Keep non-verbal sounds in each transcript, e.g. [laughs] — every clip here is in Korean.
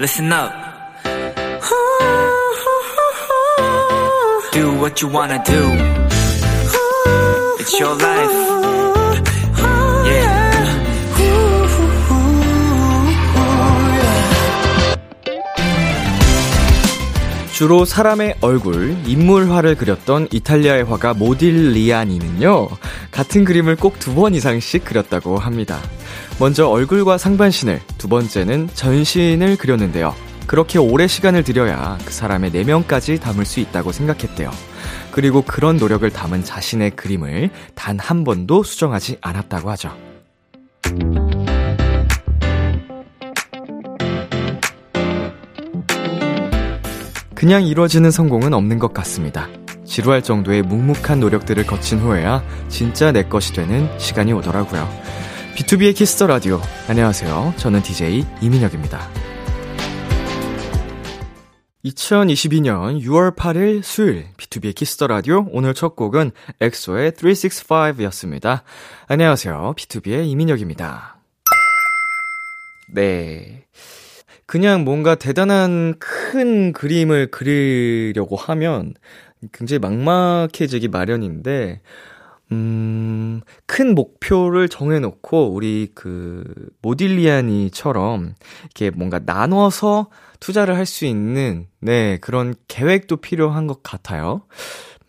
listen up. Do what you wanna do. It's your life. Yeah. 주로 사람의 얼굴, 인물화를 그렸던 이탈리아의 화가 모딜리아니는요, 같은 그림을 꼭 두 번 이상씩 그렸다고 합니다. 먼저 얼굴과 상반신을, 두 번째는 전신을 그렸는데요. 그렇게 오래 시간을 들여야 그 사람의 내면까지 담을 수 있다고 생각했대요. 그리고 그런 노력을 담은 자신의 그림을 단 한 번도 수정하지 않았다고 하죠. 그냥 이루어지는 성공은 없는 것 같습니다. 지루할 정도의 묵묵한 노력들을 거친 후에야 진짜 내 것이 되는 시간이 오더라고요. B2B의 키스터 라디오. 안녕하세요. 저는 DJ 이민혁입니다. 2022년 6월 8일 수요일 B2B의 키스터 라디오 오늘 첫 곡은 엑소의 365였습니다. 안녕하세요. BTOB의 이민혁입니다. 네. 그냥 뭔가 대단한 큰 그림을 그리려고 하면 굉장히 막막해지기 마련인데, 음, 큰 목표를 정해놓고, 우리 그, 모딜리아니처럼, 이렇게 뭔가 나눠서 투자를 할 수 있는, 네, 그런 계획도 필요한 것 같아요.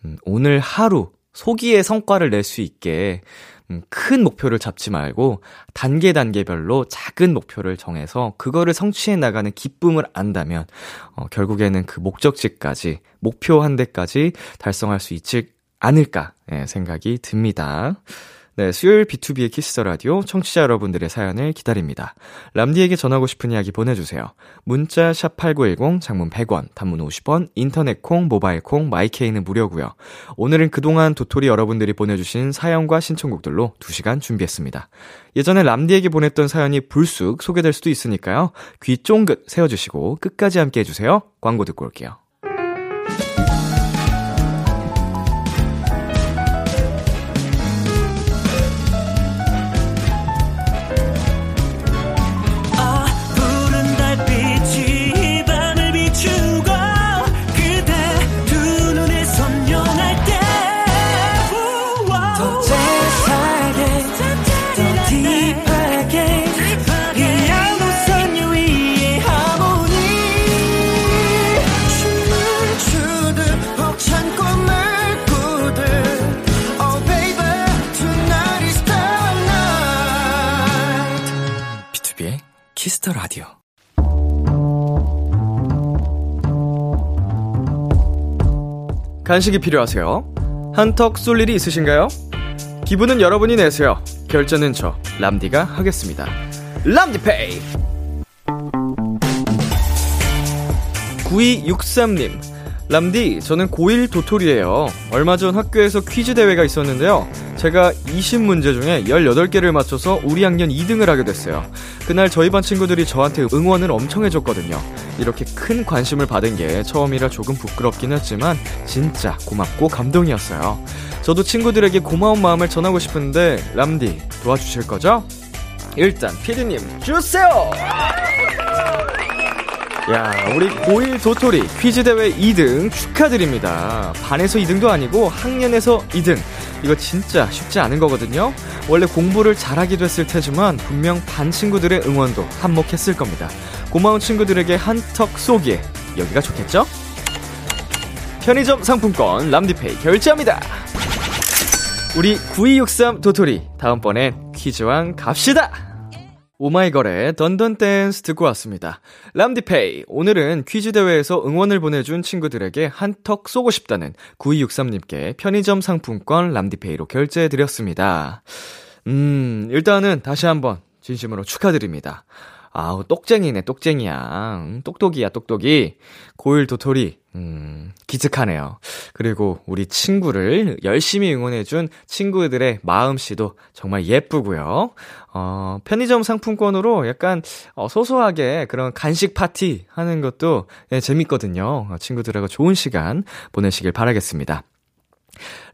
음, 오늘 하루, 소기의 성과를 낼 수 있게, 음, 큰 목표를 잡지 말고 단계 단계별로 작은 목표를 정해서 그거를 성취해 나가는 기쁨을 안다면 어, 결국에는 그 목적지까지 목표한 데까지 달성할 수 있지 않을까 예, 생각이 듭니다. 네, 수요일 B2B의 키스터 라디오 청취자 여러분들의 사연을 기다립니다. 람디에게 전하고 싶은 이야기 보내주세요. 문자 샵 #8910 장문 100원, 단문 50원, 인터넷 콩, 모바일 콩, my K는 무료고요. 오늘은 그동안 도토리 여러분들이 보내주신 사연과 신청곡들로 2 시간 준비했습니다. 예전에 람디에게 보냈던 사연이 불쑥 소개될 수도 있으니까요. 귀 쫑긋 세워주시고 끝까지 함께 해주세요. 광고 듣고 올게요. Kiss the Radio. 간식이 필요하세요? 한턱 쏠 일이 있으신가요? 기분은 여러분이 내세요. 결제는 저 람디가 하겠습니다. 람디페이. 9263님. 람디, 저는 고1 도토리예요. 얼마 전 학교에서 퀴즈 대회가 있었는데요. 제가 20문제 중에 18개를 맞춰서 우리 학년 2등을 하게 됐어요. 그날 저희 반 친구들이 저한테 응원을 엄청 해줬거든요. 이렇게 큰 관심을 받은 게 처음이라 조금 부끄럽긴 했지만 진짜 고맙고 감동이었어요. 저도 친구들에게 고마운 마음을 전하고 싶은데 람디 도와주실 거죠? 일단 피디님 주세요! 야, 우리 고1 도토리 퀴즈 대회 2등 축하드립니다. 반에서 2등도 아니고 학년에서 2등. 이거 진짜 쉽지 않은 거거든요. 원래 공부를 잘하기도 했을 테지만 분명 반 친구들의 응원도 한몫했을 겁니다. 고마운 친구들에게 한턱 쏘기에 여기가 좋겠죠? 편의점 상품권 람디페이 결제합니다. 우리 9263 도토리 다음번엔 퀴즈왕 갑시다. 오마이걸의 던던 댄스 듣고 왔습니다. 람디페이. 오늘은 퀴즈 대회에서 응원을 보내준 친구들에게 한턱 쏘고 싶다는 9263님께 편의점 상품권 람디페이로 결제해드렸습니다. 음, 일단은 다시 한번 진심으로 축하드립니다. 아우, 똑쟁이네, 똑쟁이야. 음, 똑똑이야, 똑똑이. 고일 도토리, 음, 기특하네요. 그리고 우리 친구를 열심히 응원해준 친구들의 마음씨도 정말 예쁘고요. 어, 편의점 상품권으로 약간, 어, 소소하게 그런 간식 파티 하는 것도 예, 재밌거든요. 어, 친구들하고 좋은 시간 보내시길 바라겠습니다.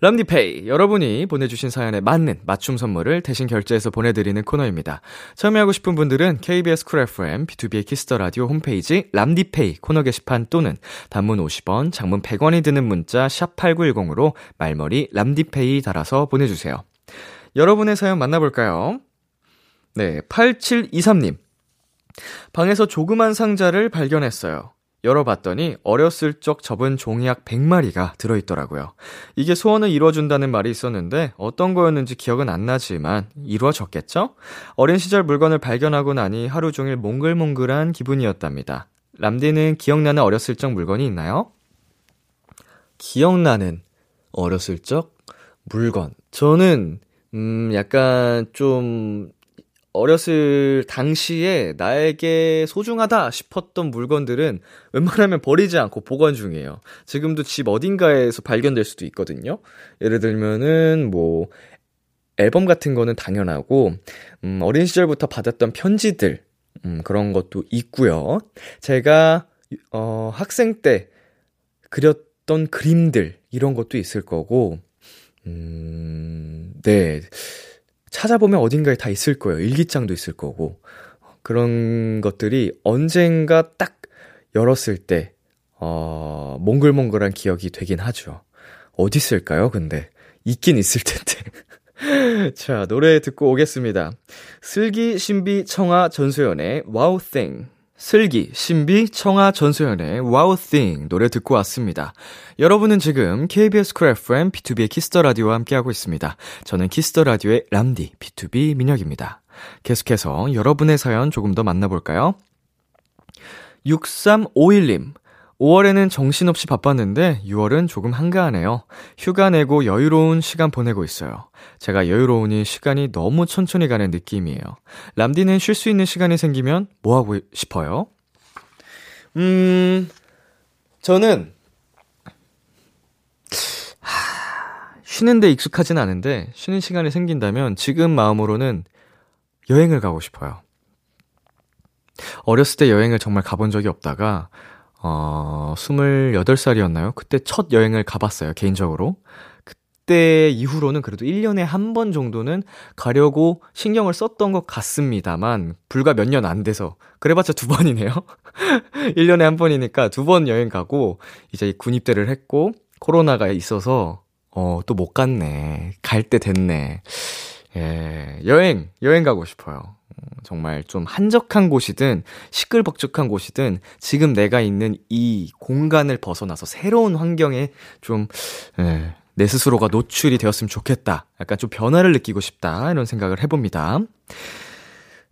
람디페이 여러분이 보내주신 사연에 맞는 맞춤 선물을 대신 결제해서 보내드리는 코너입니다. 참여하고 싶은 분들은 KBS 쿨 FM B2B의 키스터 라디오 홈페이지 람디페이 코너 게시판 또는 단문 50원, 장문 100원이 드는 문자 샵 #8910으로 말머리 람디페이 달아서 보내주세요. 여러분의 사연 만나볼까요? 네, 8723님. 방에서 조그만 상자를 발견했어요. 열어봤더니 어렸을 적 접은 종이약 100마리가 들어있더라고요. 이게 소원을 이루어준다는 말이 있었는데 어떤 거였는지 기억은 안 나지만 이루어졌겠죠? 어린 시절 물건을 발견하고 나니 하루 종일 몽글몽글한 기분이었답니다. 람디는 기억나는 어렸을 적 물건이 있나요? 기억나는 어렸을 적 물건. 저는, 음, 약간 좀 어렸을 당시에 나에게 소중하다 싶었던 물건들은 웬만하면 버리지 않고 보관 중이에요. 지금도 집 어딘가에서 발견될 수도 있거든요. 예를 들면은 뭐 앨범 같은 거는 당연하고 음, 어린 시절부터 받았던 편지들 음, 그런 것도 있고요. 제가 어, 학생 때 그렸던 그림들 이런 것도 있을 거고 음, 네. 찾아보면 어딘가에 다 있을 거예요. 일기장도 있을 거고. 그런 것들이 언젠가 딱 열었을 때, 어, 몽글몽글한 기억이 되긴 하죠. 어디 있을까요, 근데? 있긴 있을 텐데. [laughs] 자, 노래 듣고 오겠습니다. 슬기, 신비, 청하, 전소연의 Wow Thing. 슬기, 신비, 청하, 전소연의 Wow Thing 노래 듣고 왔습니다. 여러분은 지금 KBS 쿨 FM B2B의 키스터 라디오와 함께하고 있습니다. 저는 키스터 라디오의 람디 B2B 민혁입니다. 계속해서 여러분의 사연 조금 더 만나볼까요? 6351님. 5월에는 정신없이 바빴는데 6월은 조금 한가하네요. 휴가 내고 여유로운 시간 보내고 있어요. 제가 여유로우니 시간이 너무 천천히 가는 느낌이에요. 람디는 쉴 수 있는 시간이 생기면 뭐 하고 싶어요? 음, 저는 하, 쉬는데 익숙하진 않은데 쉬는 시간이 생긴다면 지금 마음으로는 여행을 가고 싶어요. 어렸을 때 여행을 정말 가본 적이 없다가 어, 28살이었나요? 그때 첫 여행을 가봤어요, 개인적으로. 그때 이후로는 그래도 1년에 한 번 정도는 가려고 신경을 썼던 것 같습니다만, 불과 몇 년 안 돼서. 그래봤자 두 번이네요. [laughs] 1년에 한 번이니까 두 번 여행 가고, 이제 군입대를 했고, 코로나가 있어서, 어, 또 못 갔네. 갈 때 됐네. 예, 여행, 여행 가고 싶어요. 정말 좀 한적한 곳이든 시끌벅적한 곳이든 지금 내가 있는 이 공간을 벗어나서 새로운 환경에 좀, 예, 내 스스로가 노출이 되었으면 좋겠다. 약간 좀 변화를 느끼고 싶다. 이런 생각을 해봅니다.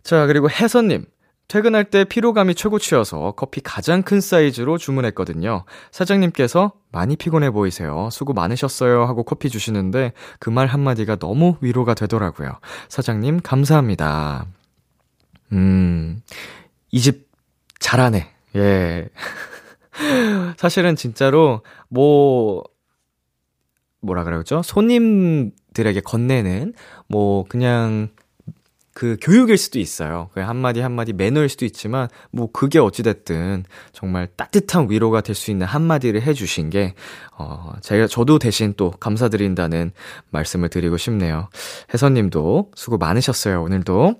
자, 그리고 혜선님. 퇴근할 때 피로감이 최고치여서 커피 가장 큰 사이즈로 주문했거든요. 사장님께서 많이 피곤해 보이세요. 수고 많으셨어요. 하고 커피 주시는데 그 말 한마디가 너무 위로가 되더라고요. 사장님, 감사합니다. 음, 이 집 잘하네. 예. [laughs] 사실은 진짜로, 뭐, 뭐라 그러죠? 손님들에게 건네는, 뭐, 그냥, 그 교육일 수도 있어요. 그 한마디 한마디 매너일 수도 있지만, 뭐, 그게 어찌됐든, 정말 따뜻한 위로가 될 수 있는 한마디를 해주신 게, 어, 제가, 저도 대신 또 감사드린다는 말씀을 드리고 싶네요. 혜선님도 수고 많으셨어요, 오늘도.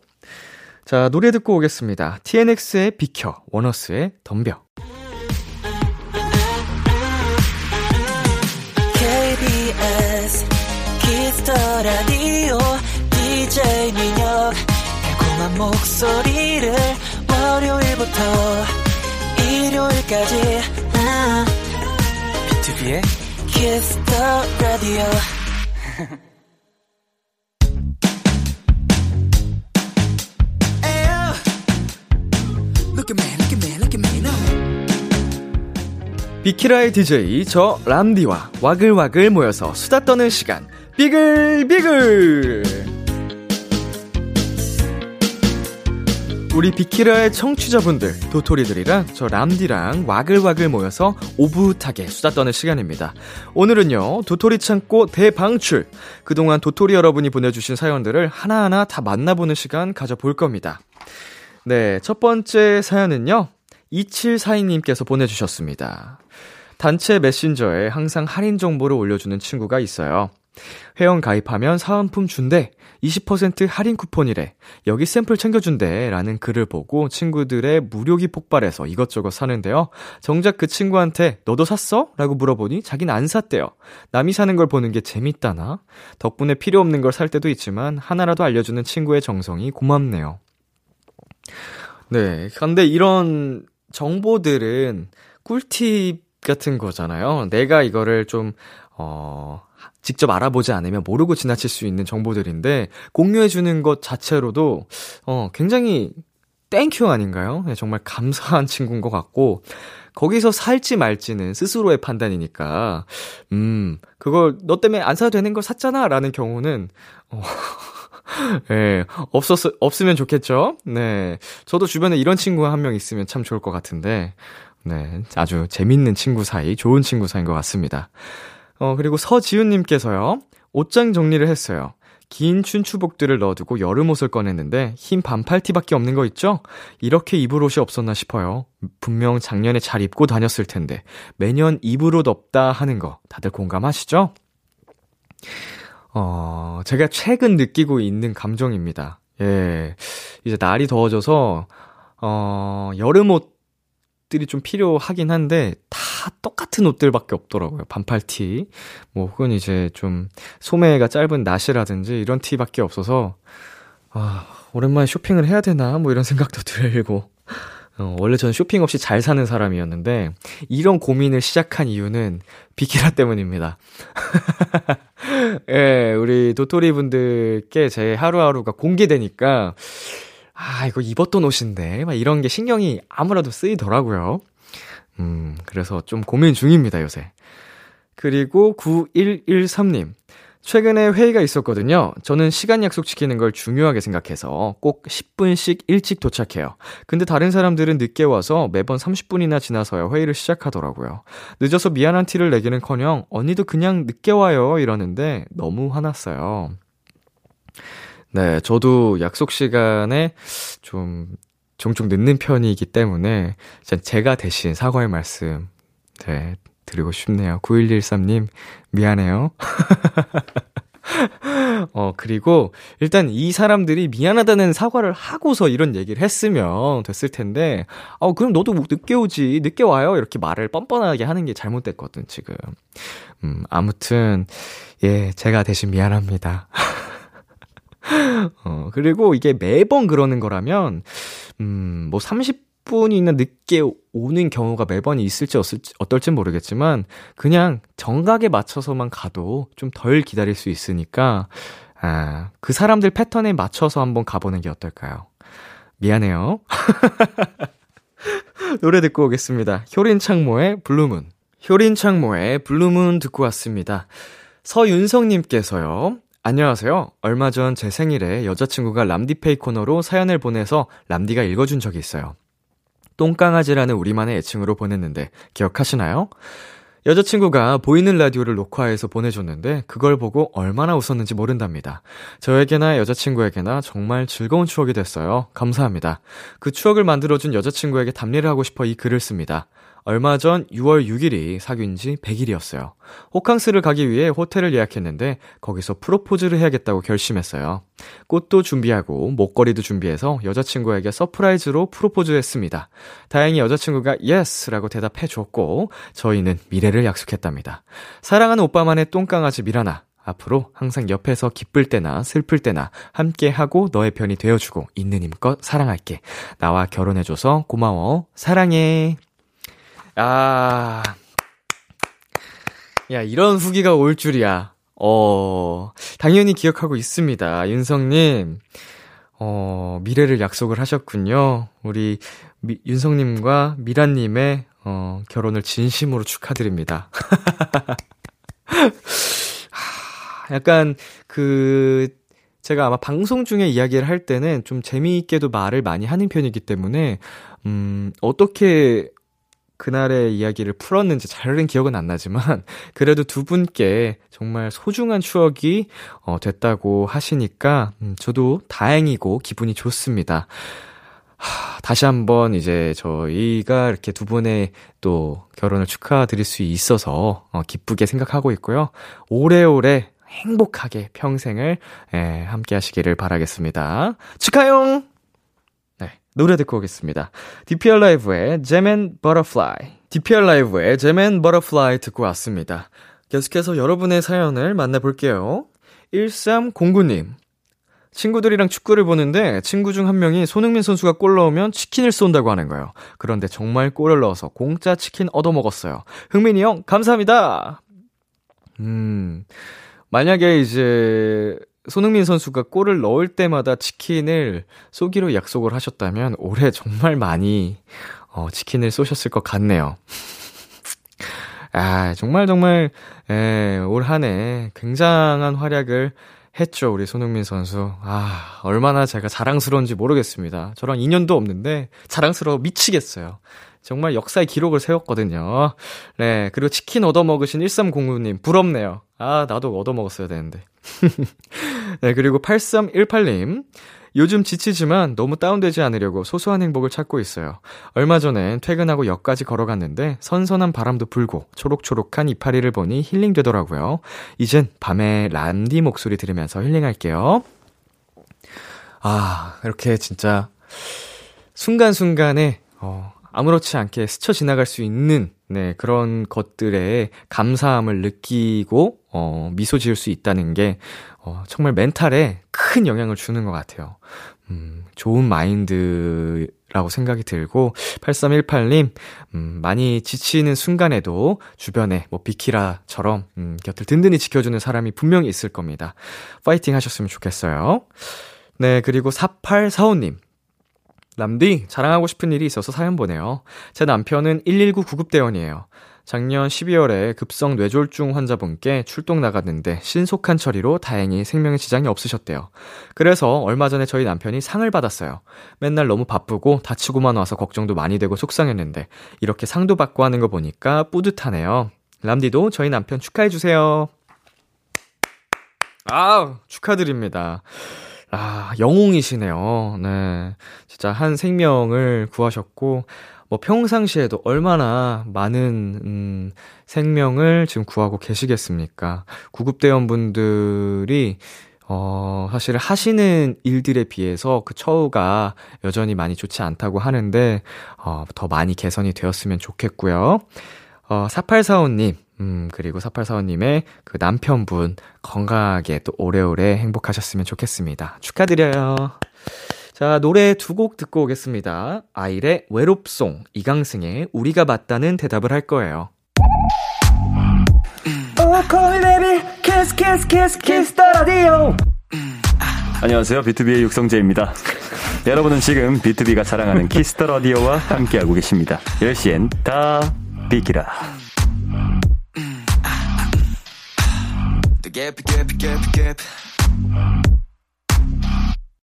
자, 노래 듣고 오겠습니다. TNX의 비켜, 원어스의 덤벼. KBS 키스터 라디오 DJ 민혁 달콤한 목소리를 월요일부터 일요일까지 비투비의 키스터 라디오 비키라의 DJ 저 람디와 와글와글 모여서 수다 떠는 시간. 비글비글! 우리 비키라의 청취자분들 도토리들이랑 저 람디랑 와글와글 모여서 오붓하게 수다 떠는 시간입니다. 오늘은요 도토리 창고 대방출. 그동안 도토리 여러분이 보내주신 사연들을 하나하나 다 만나보는 시간 가져볼 겁니다 네, 첫 번째 사연은요. 2742님께서 보내주셨습니다. 단체 메신저에 항상 할인 정보를 올려주는 친구가 있어요. 회원 가입하면 사은품 준대. 20% 할인 쿠폰이래. 여기 샘플 챙겨준대. 라는 글을 보고 친구들의 무료기 폭발해서 이것저것 사는데요. 정작 그 친구한테 너도 샀어? 라고 물어보니 자긴 안 샀대요. 남이 사는 걸 보는 게 재밌다나? 덕분에 필요 없는 걸 살 때도 있지만 하나라도 알려주는 친구의 정성이 고맙네요. 네. 근데 이런 정보들은 꿀팁 같은 거잖아요. 내가 이거를 좀, 어, 직접 알아보지 않으면 모르고 지나칠 수 있는 정보들인데, 공유해주는 것 자체로도, 어, 굉장히 thank you 아닌가요? 네, 정말 감사한 [laughs] 친구인 것 같고, 거기서 살지 말지는 스스로의 판단이니까, 음, 그걸 너 때문에 안 사도 되는 걸 샀잖아! 라는 경우는, 어, 예, 없었, 없으면 좋겠죠? 네. 저도 주변에 이런 친구가 한명 있으면 참 좋을 것 같은데, 네. 아주 재밌는 친구 사이, 좋은 친구 사이인 것 같습니다. 어, 그리고 서지훈님께서요, 옷장 정리를 했어요. 긴 춘추복들을 넣어두고 여름 옷을 꺼냈는데 흰 반팔티밖에 없는 거 있죠? 이렇게 입을 옷이 없었나 싶어요. 분명 작년에 잘 입고 다녔을 텐데 매년 입을 옷 없다 하는 거 다들 공감하시죠? 어, 제가 최근 느끼고 있는 감정입니다. 예. 이제 날이 더워져서, 어, 여름 옷들이 좀 필요하긴 한데, 다 똑같은 옷들밖에 없더라고요. 반팔 티. 뭐, 혹은 이제 좀, 소매가 짧은 나시라든지 이런 티밖에 없어서, 아, 오랜만에 쇼핑을 해야 되나? 뭐 이런 생각도 들고. 어, 원래 저는 쇼핑 없이 잘 사는 사람이었는데, 이런 고민을 시작한 이유는 비키라 때문입니다. [laughs] 예, 우리 도토리 분들께 제 하루하루가 공개되니까, 아, 이거 입었던 옷인데, 막 이런 게 신경이 아무래도 쓰이더라고요. 음, 그래서 좀 고민 중입니다, 요새. 그리고 9113님. 최근에 회의가 있었거든요. 저는 시간 약속 지키는 걸 중요하게 생각해서 꼭 10분씩 일찍 도착해요. 근데 다른 사람들은 늦게 와서 매번 30분이나 지나서야 회의를 시작하더라고요. 늦어서 미안한 티를 내기는 커녕 언니도 그냥 늦게 와요 이러는데 너무 화났어요. 네, 저도 약속 시간에 좀 종종 늦는 편이기 때문에 제가 대신 사과의 말씀 네, 드리고 싶네요. 9113님, 미안해요. [laughs] 어, 그리고 일단 이 사람들이 미안하다는 사과를 하고서 이런 얘기를 했으면 됐을 텐데, 어, 그럼 너도 늦게 오지, 늦게 와요. 이렇게 말을 뻔뻔하게 하는 게 잘못됐거든, 지금. 음, 아무튼, 예, 제가 대신 미안합니다. [laughs] 어, 그리고 이게 매번 그러는 거라면, 음, 뭐 30, 10분이나 늦게 오는 경우가 매번 있을지 어떨지, 어떨지 모르겠지만, 그냥 정각에 맞춰서만 가도 좀 덜 기다릴 수 있으니까, 아, 그 사람들 패턴에 맞춰서 한번 가보는 게 어떨까요? 미안해요. [laughs] 노래 듣고 오겠습니다. 효린 창모의 Blue Moon. 효린 창모의 Blue Moon 듣고 왔습니다. 서윤성님께서요. 안녕하세요. 얼마 전 제 생일에 여자친구가 람디페이 코너로 사연을 보내서 람디가 읽어준 적이 있어요. 똥강아지라는 우리만의 애칭으로 보냈는데 기억하시나요? 여자친구가 보이는 라디오를 녹화해서 보내줬는데 그걸 보고 얼마나 웃었는지 모른답니다. 저에게나 여자친구에게나 정말 즐거운 추억이 됐어요. 감사합니다. 그 추억을 만들어준 여자친구에게 답례를 하고 싶어 이 글을 씁니다. 얼마 전 6월 6일이 사귄 지 100일이었어요. 호캉스를 가기 위해 호텔을 예약했는데 거기서 프로포즈를 해야겠다고 결심했어요. 꽃도 준비하고 목걸이도 준비해서 여자친구에게 surprise로 프로포즈했습니다. 다행히 여자친구가 yes라고 대답해 줬고 저희는 미래를 약속했답니다. 사랑하는 오빠만의 똥강아지 미라나 앞으로 항상 옆에서 기쁠 때나 슬플 때나 함께 하고 너의 편이 되어주고 있는 힘껏 사랑할게. 나와 결혼해줘서 고마워. 사랑해. 아. 야, 이런 후기가 올 줄이야. 어, 당연히 기억하고 있습니다. 윤성님. 어, 미래를 약속을 하셨군요. 우리 미, 윤성님과 미라님의 어, 결혼을 진심으로 축하드립니다. [laughs] 약간 그 제가 아마 방송 중에 이야기를 할 때는 좀 재미있게도 말을 많이 하는 편이기 때문에 음 어떻게 그날의 이야기를 풀었는지 잘은 기억은 안 나지만 [laughs] 그래도 두 분께 정말 소중한 추억이 어, 됐다고 하시니까 음, 저도 다행이고 기분이 좋습니다. 하, 다시 한번 이제 저희가 이렇게 두 분의 또 결혼을 축하드릴 수 있어서 어, 기쁘게 생각하고 있고요. 오래오래 행복하게 평생을 예, 함께 하시기를 바라겠습니다. 축하용! 네, 노래 듣고 오겠습니다. DPR 라이브의 제맨 버터플라이. DPR 라이브의 제맨 버터플라이 듣고 왔습니다. 계속해서 여러분의 사연을 만나볼게요. 1309님. 친구들이랑 축구를 보는데 친구 중 한 명이 손흥민 선수가 골 넣으면 치킨을 쏜다고 하는 거예요. 그런데 정말 골을 넣어서 공짜 치킨 얻어먹었어요. 흥민이 형, 감사합니다! 음, 만약에 이제 손흥민 선수가 골을 넣을 때마다 치킨을 쏘기로 약속을 하셨다면 올해 정말 많이 어, 치킨을 쏘셨을 것 같네요. [laughs] 아, 정말 정말 예, 올 한해 굉장한 활약을 했죠, 우리 손흥민 선수. 아, 얼마나 제가 자랑스러운지 모르겠습니다. 저랑 인연도 없는데 자랑스러워 미치겠어요. 정말 역사의 기록을 세웠거든요. 네, 그리고 치킨 얻어먹으신 1309님, 부럽네요. 아, 나도 얻어먹었어야 되는데. [laughs] 네, 그리고 8318님, 요즘 지치지만 너무 다운되지 않으려고 소소한 행복을 찾고 있어요. 얼마 전엔 퇴근하고 역까지 걸어갔는데 선선한 바람도 불고 초록초록한 이파리를 보니 힐링되더라고요. 이젠 밤에 란디 목소리 들으면서 힐링할게요. 아, 이렇게 진짜 순간순간에 어, 아무렇지 않게 스쳐 지나갈 수 있는 네, 그런 것들에 감사함을 느끼고 어, 미소 지을 수 있다는 게 어, 정말 멘탈에 큰 영향을 주는 것 같아요. 음, 좋은 마인드 라고 생각이 들고 8318님 음, 많이 지치는 순간에도 주변에 뭐 비키라처럼 음, 곁을 든든히 지켜주는 사람이 분명히 있을 겁니다. 파이팅 하셨으면 좋겠어요. 네, 그리고 4845님 람디, 자랑하고 싶은 일이 있어서 사연 보내요. 제 남편은 119 구급대원이에요. 작년 12월에 급성 뇌졸중 환자분께 출동 나갔는데 신속한 처리로 다행히 생명에 지장이 없으셨대요. 그래서 얼마 전에 저희 남편이 상을 받았어요. 맨날 너무 바쁘고 다치고만 와서 걱정도 많이 되고 속상했는데 이렇게 상도 받고 하는 거 보니까 뿌듯하네요. 람디도 저희 남편 축하해주세요. 아우, 축하드립니다. 아, 영웅이시네요. 네. 진짜 한 생명을 구하셨고, 뭐 평상시에도 얼마나 많은, 음, 생명을 지금 구하고 계시겠습니까? 구급대원분들이, 어, 사실 하시는 일들에 비해서 그 처우가 여전히 많이 좋지 않다고 하는데, 어, 더 많이 개선이 되었으면 좋겠고요. 어, 4845님, 음, 그리고 4845님의 그 남편분 건강하게 또 오래오래 행복하셨으면 좋겠습니다. 축하드려요. 자, 노래 두 곡 듣고 오겠습니다. 아일의 외롭송, 이강승의 우리가 맞다는 대답을 할 거예요. 안녕하세요. BTOB의 육성재입니다. 여러분은 지금 BTOB가 자랑하는 Kiss the Radio와 함께하고 계십니다. 10시엔 다 비키라.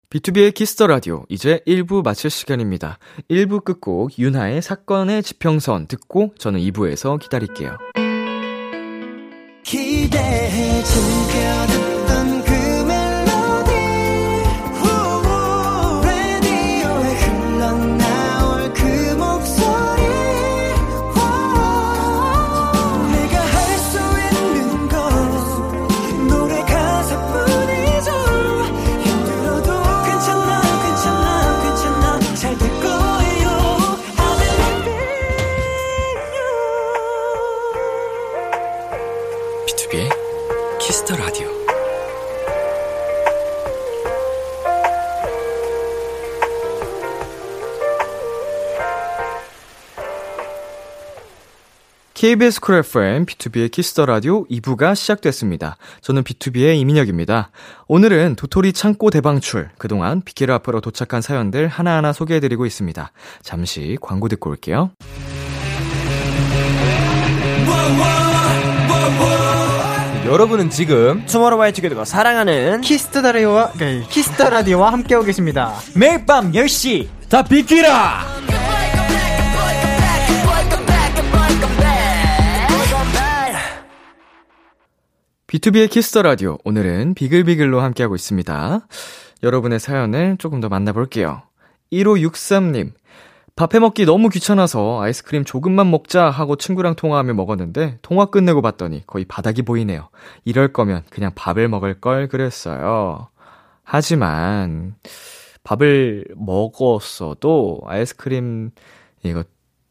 B2B의 키스터 라디오 이제 1부 마칠 시간입니다. 1부 끝곡 윤하의 사건의 지평선 듣고 저는 2부에서 기다릴게요. 기대해 주겨 KBS 쿨 FM, B2B의 키스터 라디오 2부가 시작됐습니다. 저는 BTOB의 이민혁입니다. 오늘은 도토리 창고 대방출, 그동안 비키라 앞으로 도착한 사연들 하나하나 소개해드리고 있습니다. 잠시 광고 듣고 올게요. 여러분은 지금 투모로우바이투게더가 사랑하는 키스터 라디오와 키스터 라디오와 함께하고 계십니다. 매일 밤 10시 다 비키라! B2B의 키스터 라디오. 오늘은 비글비글로 함께하고 있습니다. 여러분의 사연을 조금 더 만나볼게요. 1563님, 밥해 먹기 너무 귀찮아서 아이스크림 조금만 먹자 하고 친구랑 통화하며 먹었는데 통화 끝내고 봤더니 거의 바닥이 보이네요. 이럴 거면 그냥 밥을 먹을 걸 그랬어요. 하지만 밥을 먹었어도 아이스크림 이거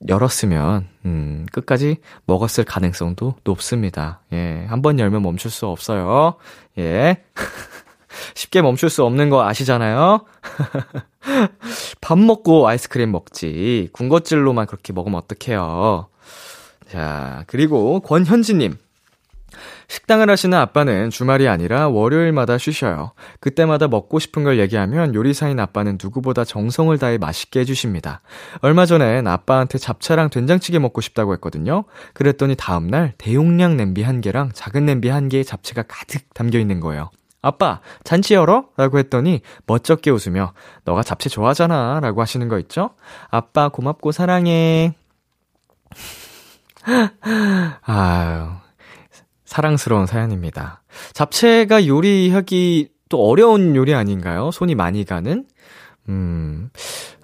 열었으면 음, 끝까지 먹었을 가능성도 높습니다. 예. 한 번 열면 멈출 수 없어요. 예. [laughs] 쉽게 멈출 수 없는 거 아시잖아요? [laughs] 밥 먹고 아이스크림 먹지. 군것질로만 그렇게 먹으면 어떡해요. 자, 그리고 권현지님. 식당을 하시는 아빠는 주말이 아니라 월요일마다 쉬셔요. 그때마다 먹고 싶은 걸 얘기하면 요리사인 아빠는 누구보다 정성을 다해 맛있게 해주십니다. 얼마 전엔 아빠한테 잡채랑 된장찌개 먹고 싶다고 했거든요. 그랬더니 다음날 대용량 냄비 한 개랑 작은 냄비 한 개에 잡채가 가득 담겨 있는 거예요. 아빠, 잔치 열어? 라고 했더니 멋쩍게 웃으며 너가 잡채 좋아하잖아. 라고 하시는 거 있죠? 아빠 고맙고 사랑해. [laughs] 아유, 사랑스러운 사연입니다. 잡채가 요리하기 또 어려운 요리 아닌가요? 손이 많이 가는? 음,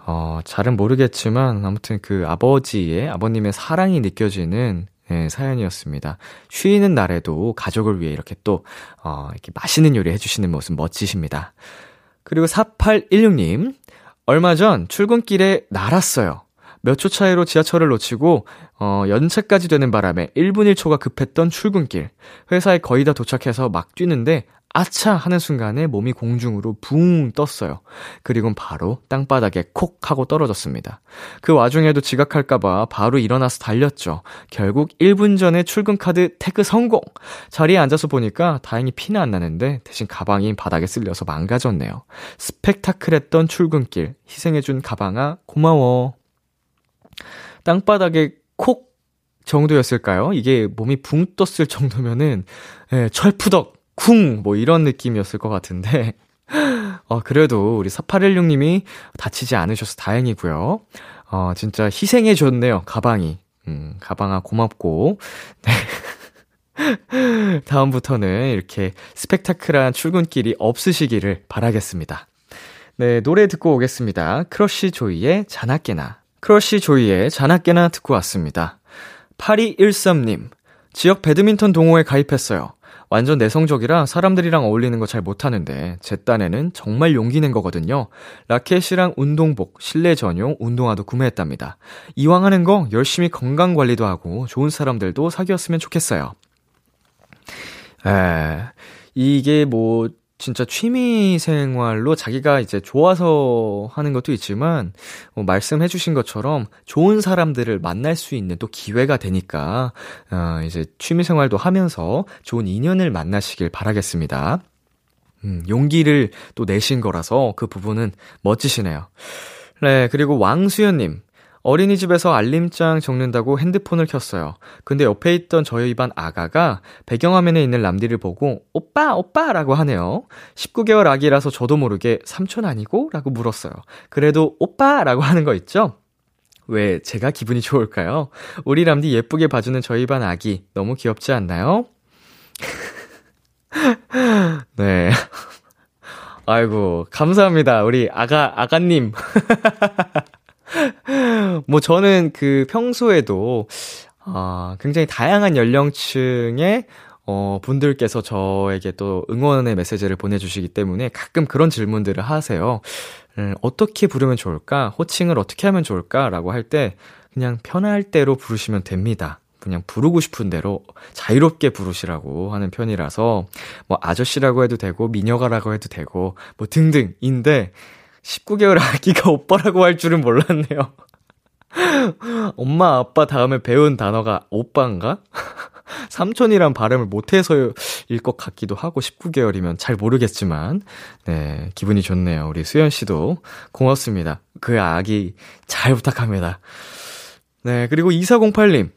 어, 잘은 모르겠지만, 아무튼 그 아버지의, 아버님의 사랑이 느껴지는 네, 사연이었습니다. 쉬는 날에도 가족을 위해 이렇게 또, 어, 이렇게 맛있는 요리 해주시는 모습 멋지십니다. 그리고 4816님, 얼마 전 출근길에 날았어요. 몇 초 차이로 지하철을 놓치고, 어, 연차까지 되는 바람에 1분 1초가 급했던 출근길. 회사에 거의 다 도착해서 막 뛰는데, 아차! 하는 순간에 몸이 공중으로 붕 떴어요. 그리고 바로 땅바닥에 콕 하고 떨어졌습니다. 그 와중에도 지각할까봐 바로 일어나서 달렸죠. 결국 1분 전에 출근카드 태그 성공! 자리에 앉아서 보니까 다행히 피는 안 나는데 대신 가방이 바닥에 쓸려서 망가졌네요. 스펙타클했던 출근길. 희생해준 가방아, 고마워. 땅바닥에 콕! 정도였을까요? 이게 몸이 붕 떴을 정도면은, 예, 철푸덕! 쿵! 뭐 이런 느낌이었을 것 같은데, [laughs] 어, 그래도 우리 4816님이 다치지 않으셔서 다행이고요. 어, 진짜 희생해 줬네요, 가방이. 음, 가방아 고맙고. [laughs] 네. 다음부터는 이렇게 스펙타클한 출근길이 없으시기를 바라겠습니다. 네, 노래 듣고 오겠습니다. 크러쉬 조이의 자나깨나. 크러쉬 조이의 자나깨나 듣고 왔습니다. 8213님, 지역 배드민턴 동호회 가입했어요. 완전 내성적이라 사람들이랑 어울리는 거 잘 못하는데 제 딴에는 정말 용기 낸 거거든요. 라켓이랑 운동복, 실내 전용 운동화도 구매했답니다. 이왕 하는 거 열심히 건강 관리도 하고 좋은 사람들도 사귀었으면 좋겠어요. 에, 이게 뭐 진짜 취미 생활로 자기가 이제 좋아서 하는 것도 있지만, 뭐 말씀해주신 것처럼 좋은 사람들을 만날 수 있는 또 기회가 되니까, 어, 이제 취미 생활도 하면서 좋은 인연을 만나시길 바라겠습니다. 음, 용기를 또 내신 거라서 그 부분은 멋지시네요. 네, 그리고 왕수연님. 어린이집에서 알림장 적는다고 핸드폰을 켰어요. 근데 옆에 있던 저희 반 아가가 배경화면에 있는 람디를 보고 오빠 오빠 라고 하네요. 19개월 아기라서 저도 모르게 삼촌 아니고? 라고 물었어요. 그래도 오빠 라고 하는 거 있죠? 왜 제가 기분이 좋을까요? 우리 람디 예쁘게 봐주는 저희 반 아기 너무 귀엽지 않나요? [laughs] 네. 아이고, 감사합니다. 우리 아가, 아가님. [laughs] [laughs] 뭐 저는 그 평소에도 아, 굉장히 다양한 연령층의 어, 분들께서 저에게 또 응원의 메시지를 보내주시기 때문에 가끔 그런 질문들을 하세요. 음, 어떻게 부르면 좋을까? 호칭을 어떻게 하면 좋을까? 라고 할 때 그냥 편할 대로 부르시면 됩니다. 그냥 부르고 싶은 대로 자유롭게 부르시라고 하는 편이라서 뭐 아저씨라고 해도 되고 미녀가라고 해도 되고 뭐 등등인데 19개월 아기가 오빠라고 할 줄은 몰랐네요. [laughs] 엄마, 아빠 다음에 배운 단어가 오빠인가? [laughs] 삼촌이란 발음을 못해서일 것 같기도 하고 19개월이면 잘 모르겠지만. 네 기분이 좋네요. 우리 수연 씨도. 고맙습니다. 그 아기 잘 부탁합니다. 네 그리고 2408님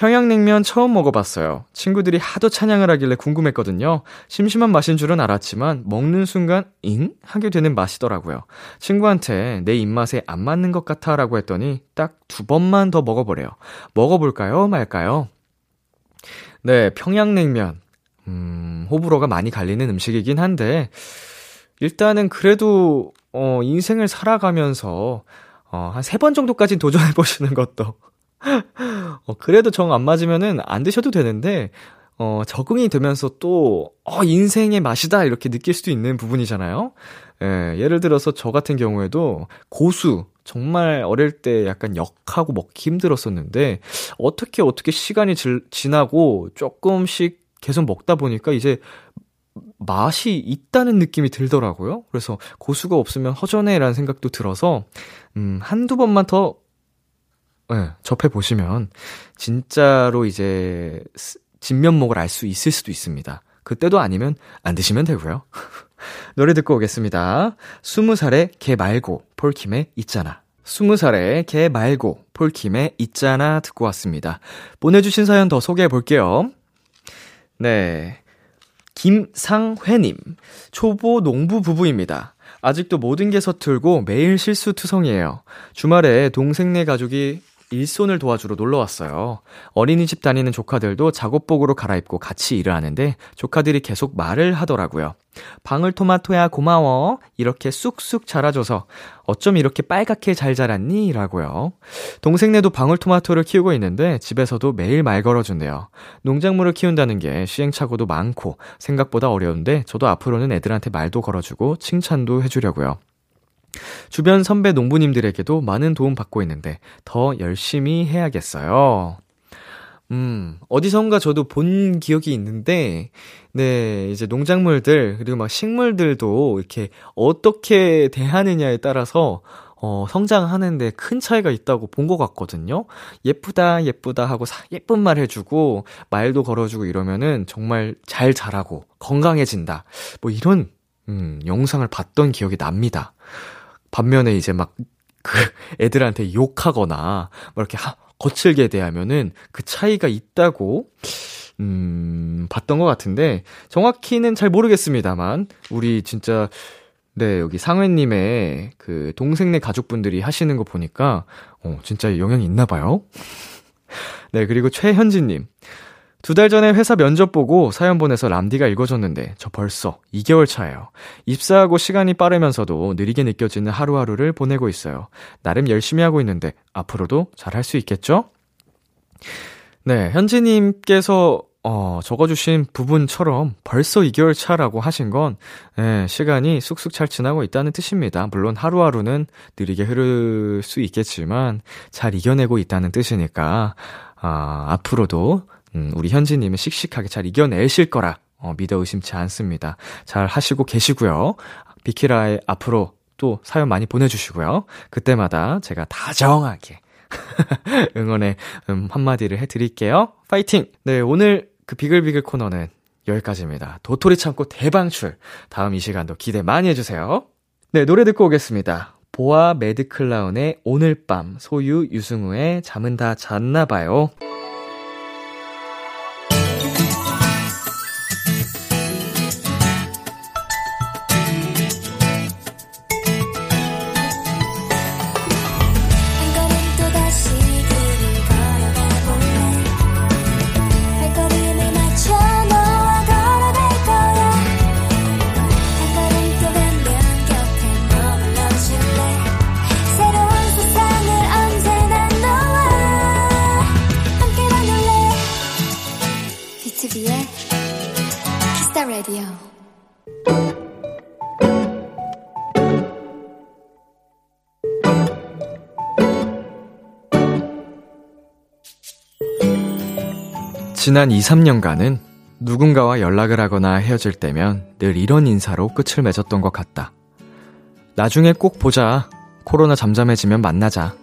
평양냉면 처음 먹어봤어요. 친구들이 하도 찬양을 하길래 궁금했거든요. 심심한 맛인 줄은 알았지만 먹는 순간 잉? 하게 되는 맛이더라고요. 친구한테 내 입맛에 안 맞는 것 같아 라고 했더니 딱 두 번만 더 먹어보래요. 먹어볼까요? 말까요? 네, 평양냉면. 음, 호불호가 많이 갈리는 음식이긴 한데 일단은 그래도 어, 인생을 살아가면서, 어, 한 세 번 정도까지 도전해 보시는 것도. 어, 그래도 정 안 맞으면은 안 드셔도 되는데, 어, 적응이 되면서 또, 어, 인생의 맛이다, 이렇게 느낄 수도 있는 부분이잖아요? 예, 예를 들어서 저 같은 경우에도 고수, 정말 어릴 때 약간 역하고 먹기 힘들었었는데, 어떻게 어떻게 시간이 지, 지나고 조금씩 계속 먹다 보니까 이제 맛이 있다는 느낌이 들더라고요. 그래서 고수가 없으면 허전해라는 생각도 들어서, 음, 한두 번만 더, 예, 접해 보시면, 진짜로 이제, 진면목을 알 수 있을 수도 있습니다. 그때도 아니면 안 드시면 되고요. [laughs] 노래 듣고 오겠습니다. 스무 살의 개 말고 폴킴의 있잖아. 스무 살의 개 말고 폴킴의 있잖아 듣고 왔습니다. 보내주신 사연 더 소개해 볼게요. 네. 김상회님. 초보 농부 부부입니다. 아직도 모든 게 서툴고 매일 실수투성이에요. 주말에 동생네 가족이 일손을 도와주러 놀러 왔어요. 어린이집 다니는 조카들도 작업복으로 갈아입고 같이 일을 하는데 조카들이 계속 말을 하더라고요. 방울토마토야 고마워. 이렇게 쑥쑥 자라줘서 어쩜 이렇게 빨갛게 잘 자랐니? 라고요. 동생네도 방울토마토를 키우고 있는데 집에서도 매일 말 걸어준대요. 농작물을 키운다는 게 시행착오도 많고 생각보다 어려운데 저도 앞으로는 애들한테 말도 걸어주고 칭찬도 해주려고요. 주변 선배 농부님들에게도 많은 도움 받고 있는데 더 열심히 해야겠어요. 음, 어디선가 저도 본 기억이 있는데, 네, 이제 농작물들, 그리고 막 식물들도 이렇게 어떻게 대하느냐에 따라서, 어, 성장하는데 큰 차이가 있다고 본 것 같거든요? 예쁘다, 예쁘다 하고 사, 예쁜 말 해주고, 말도 걸어주고 이러면은 정말 잘 자라고, 건강해진다. 뭐 이런, 음, 영상을 봤던 기억이 납니다. 반면에 이제 막, 그, [laughs] 애들한테 욕하거나, 막 이렇게 하, 거칠게 대하면은 그 차이가 있다고, 음, 봤던 것 같은데, 정확히는 잘 모르겠습니다만, 우리 진짜, 네, 여기 상회님의 그 동생네 가족분들이 하시는 거 보니까, 어, 진짜 영향이 있나 봐요. [laughs] 네, 그리고 최현진님. 두 달 전에 회사 면접 보고 사연 보내서 람디가 읽어줬는데 저 벌써 2개월 차예요. 입사하고 시간이 빠르면서도 느리게 느껴지는 하루하루를 보내고 있어요. 나름 열심히 하고 있는데 앞으로도 잘할 수 있겠죠? 네, 현지님께서 어, 적어주신 부분처럼 벌써 2개월 차라고 하신 건, 예, 시간이 쑥쑥 잘 지나고 있다는 뜻입니다. 물론 하루하루는 느리게 흐를 수 있겠지만, 잘 이겨내고 있다는 뜻이니까, 아, 앞으로도 음, 우리 현지님은 씩씩하게 잘 이겨내실 거라 어, 믿어 의심치 않습니다. 잘 하시고 계시고요. 비키라에 앞으로 또 사연 많이 보내주시고요. 그때마다 제가 다정하게 [laughs] 응원의 음, 한마디를 해드릴게요. 파이팅! 네, 오늘 그 비글비글 코너는 여기까지입니다. 도토리 참고 대방출. 다음 이 시간도 기대 많이 해주세요. 네, 노래 듣고 오겠습니다. 보아 매드클라운의 오늘 밤, 소유 유승우의 잠은 다 잤나봐요. 지난 2, 3년간은 누군가와 연락을 하거나 헤어질 때면 늘 이런 인사로 끝을 맺었던 것 같다. 나중에 꼭 보자. 코로나 잠잠해지면 만나자.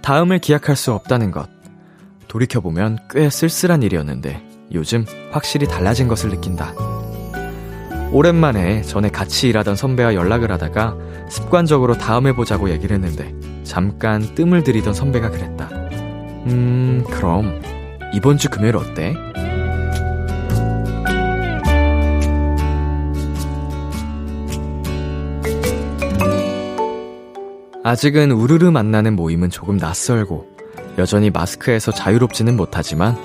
다음을 기약할 수 없다는 것. 돌이켜보면 꽤 쓸쓸한 일이었는데 요즘 확실히 달라진 것을 느낀다. 오랜만에 전에 같이 일하던 선배와 연락을 하다가 습관적으로 다음에 보자고 얘기를 했는데 잠깐 뜸을 들이던 선배가 그랬다. 음, 그럼 이번 주 금요일 어때? 아직은 우르르 만나는 모임은 조금 낯설고 여전히 마스크에서 자유롭지는 못하지만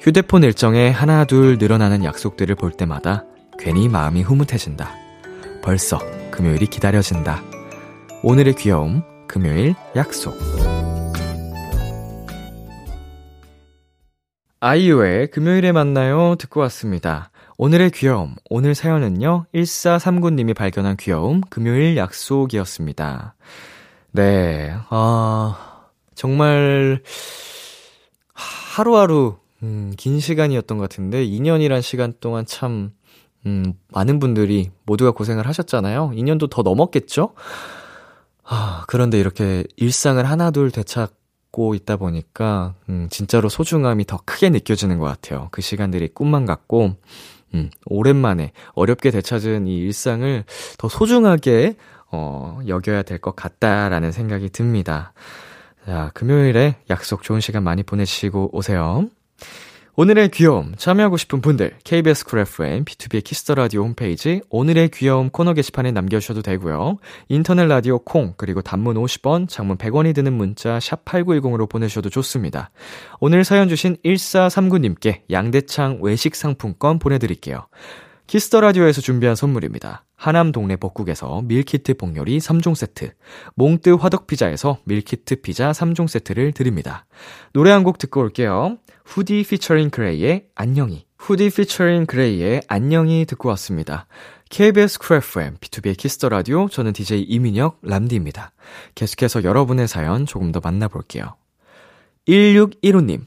휴대폰 일정에 하나 둘 늘어나는 약속들을 볼 때마다 괜히 마음이 흐뭇해진다. 벌써 금요일이 기다려진다. 오늘의 귀여움, 금요일 약속. 아이유의 금요일에 만나요 듣고 왔습니다. 오늘의 귀여움, 오늘 사연은요, 1439님이 발견한 귀여움, 금요일 약속이었습니다. 네, 아, 정말, 하루하루, 음, 긴 시간이었던 것 같은데, 2년이란 시간 동안 참, 음, 많은 분들이 모두가 고생을 하셨잖아요. 2년도 더 넘었겠죠? 아, 그런데 이렇게 일상을 하나둘 되찾 고 있다 보니까, 음, 진짜로 소중함이 더 크게 느껴지는 것 같아요. 그 시간들이 꿈만 같고, 음, 오랜만에 어렵게 되찾은 이 일상을 더 소중하게, 어, 여겨야 될 것 같다라는 생각이 듭니다. 자, 금요일에 약속 좋은 시간 많이 보내시고 오세요. 오늘의 귀여움 참여하고 싶은 분들 KBS 쿨 FM B2B의 키스터 라디오 홈페이지 오늘의 귀여움 코너 게시판에 남겨주셔도 되고요. 인터넷 라디오 콩 그리고 단문 50원, 장문 100원이 드는 문자 샵 #8910으로 보내셔도 좋습니다. 오늘 사연 주신 1439님께 양대창 외식 상품권 보내드릴게요. Kiss the Radio에서 준비한 선물입니다. 하남 동네 복국에서 밀키트 복요리 3종 세트, 몽뜨 화덕 피자에서 밀키트 피자 3종 세트를 드립니다. 노래 한 곡 듣고 올게요. 후디 피처링 그레이의 안녕히. 후디 피처링 그레이의 안녕히 듣고 왔습니다. KBS 쿨 FM, B2B의 키스터 라디오, 저는 DJ 이민혁, 람디입니다. 계속해서 여러분의 사연 조금 더 만나볼게요. 1615님.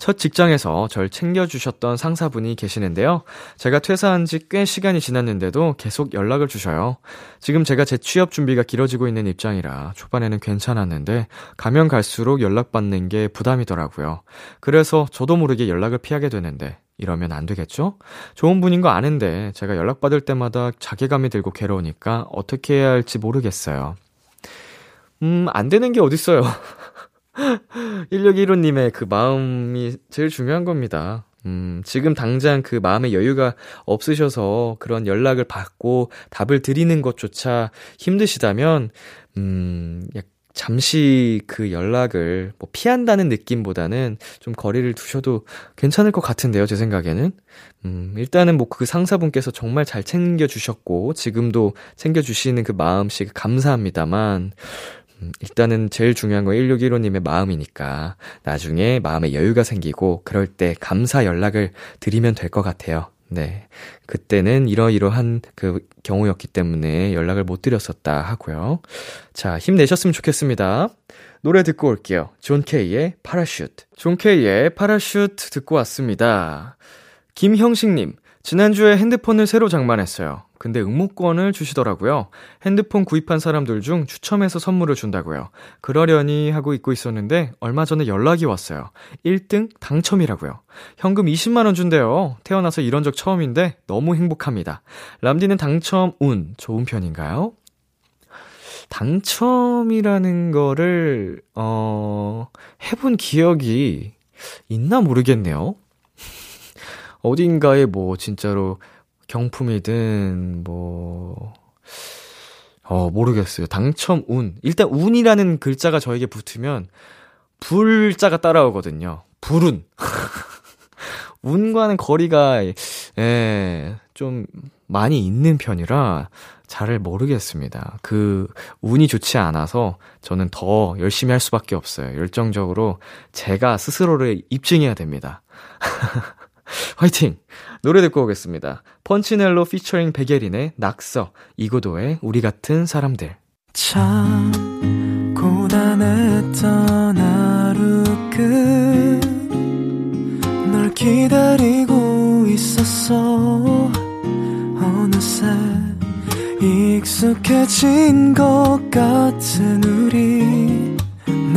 첫 직장에서 절 챙겨주셨던 상사분이 계시는데요. 제가 퇴사한 지 꽤 시간이 지났는데도 계속 연락을 주셔요. 지금 제가 재 취업 준비가 길어지고 있는 입장이라 초반에는 괜찮았는데 가면 갈수록 연락받는 게 부담이더라고요. 그래서 저도 모르게 연락을 피하게 되는데 이러면 안 되겠죠? 좋은 분인 거 아는데 제가 연락받을 때마다 자괴감이 들고 괴로우니까 어떻게 해야 할지 모르겠어요. 음, 안 되는 게 어딨어요. [gasps] 1615님의 그 마음이 제일 중요한 겁니다. 음, 지금 당장 그 마음의 여유가 없으셔서 그런 연락을 받고 답을 드리는 것조차 힘드시다면, 음, 잠시 그 연락을 뭐 피한다는 느낌보다는 좀 거리를 두셔도 괜찮을 것 같은데요, 제 생각에는. 음, 일단은 뭐 그 상사분께서 정말 잘 챙겨주셨고, 지금도 챙겨주시는 그 마음씨 감사합니다만, 음, 일단은 제일 중요한 건 1615님의 마음이니까 나중에 마음에 여유가 생기고 그럴 때 감사 연락을 드리면 될 것 같아요. 네. 그때는 이러이러한 그 경우였기 때문에 연락을 못 드렸었다 하고요. 자, 힘내셨으면 좋겠습니다. 노래 듣고 올게요. 존 케이의 Parachute. 존 케이의 Parachute 듣고 왔습니다. 김형식님, 지난주에 핸드폰을 새로 장만했어요. 근데 응모권을 주시더라고요. 핸드폰 구입한 사람들 중 추첨해서 선물을 준다고요. 그러려니 하고 잊고 있었는데 얼마 전에 연락이 왔어요. 1등 당첨이라고요. 현금 20만 원 준대요. 태어나서 이런 적 처음인데 너무 행복합니다. 람디는 당첨 운 좋은 편인가요? 당첨이라는 거를, 어, 해본 기억이 있나 모르겠네요. [laughs] 어딘가에 뭐 진짜로 경품이든 뭐 어, 모르겠어요. 당첨 운. 일단 운이라는 글자가 저에게 붙으면 불자가 따라오거든요. 불운. [laughs] 운과는 거리가 예, 좀 많이 있는 편이라 잘 모르겠습니다. 그 운이 좋지 않아서 저는 더 열심히 할 수밖에 없어요. 열정적으로 제가 스스로를 입증해야 됩니다. [laughs] 화이팅! 노래 듣고 오겠습니다. 펀치넬로 피처링 백예린의 낙서, 이고도의 우리 같은 사람들. 참, 고단했던 하루 끝, 널 기다리고 있었어. 어느새 익숙해진 것 같은 우리,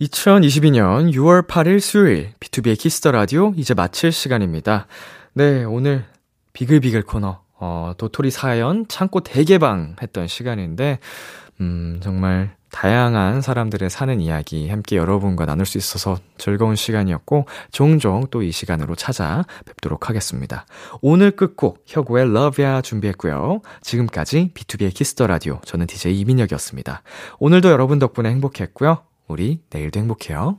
2022년 6월 8일 수요일 B2B의 키스터 라디오 이제 마칠 시간입니다. 네, 오늘 비글비글 코너 어, 도토리 사연 창고 대개방 했던 시간인데, 음, 정말 다양한 사람들의 사는 이야기 함께 여러분과 나눌 수 있어서 즐거운 시간이었고, 종종 또 이 시간으로 찾아뵙도록 하겠습니다. 오늘 끝곡, HUTA의 YA 준비했고요. 지금까지 B2B의 키스터 라디오. 저는 DJ 이민혁이었습니다. 오늘도 여러분 덕분에 행복했고요. 우리 내일도 행복해요.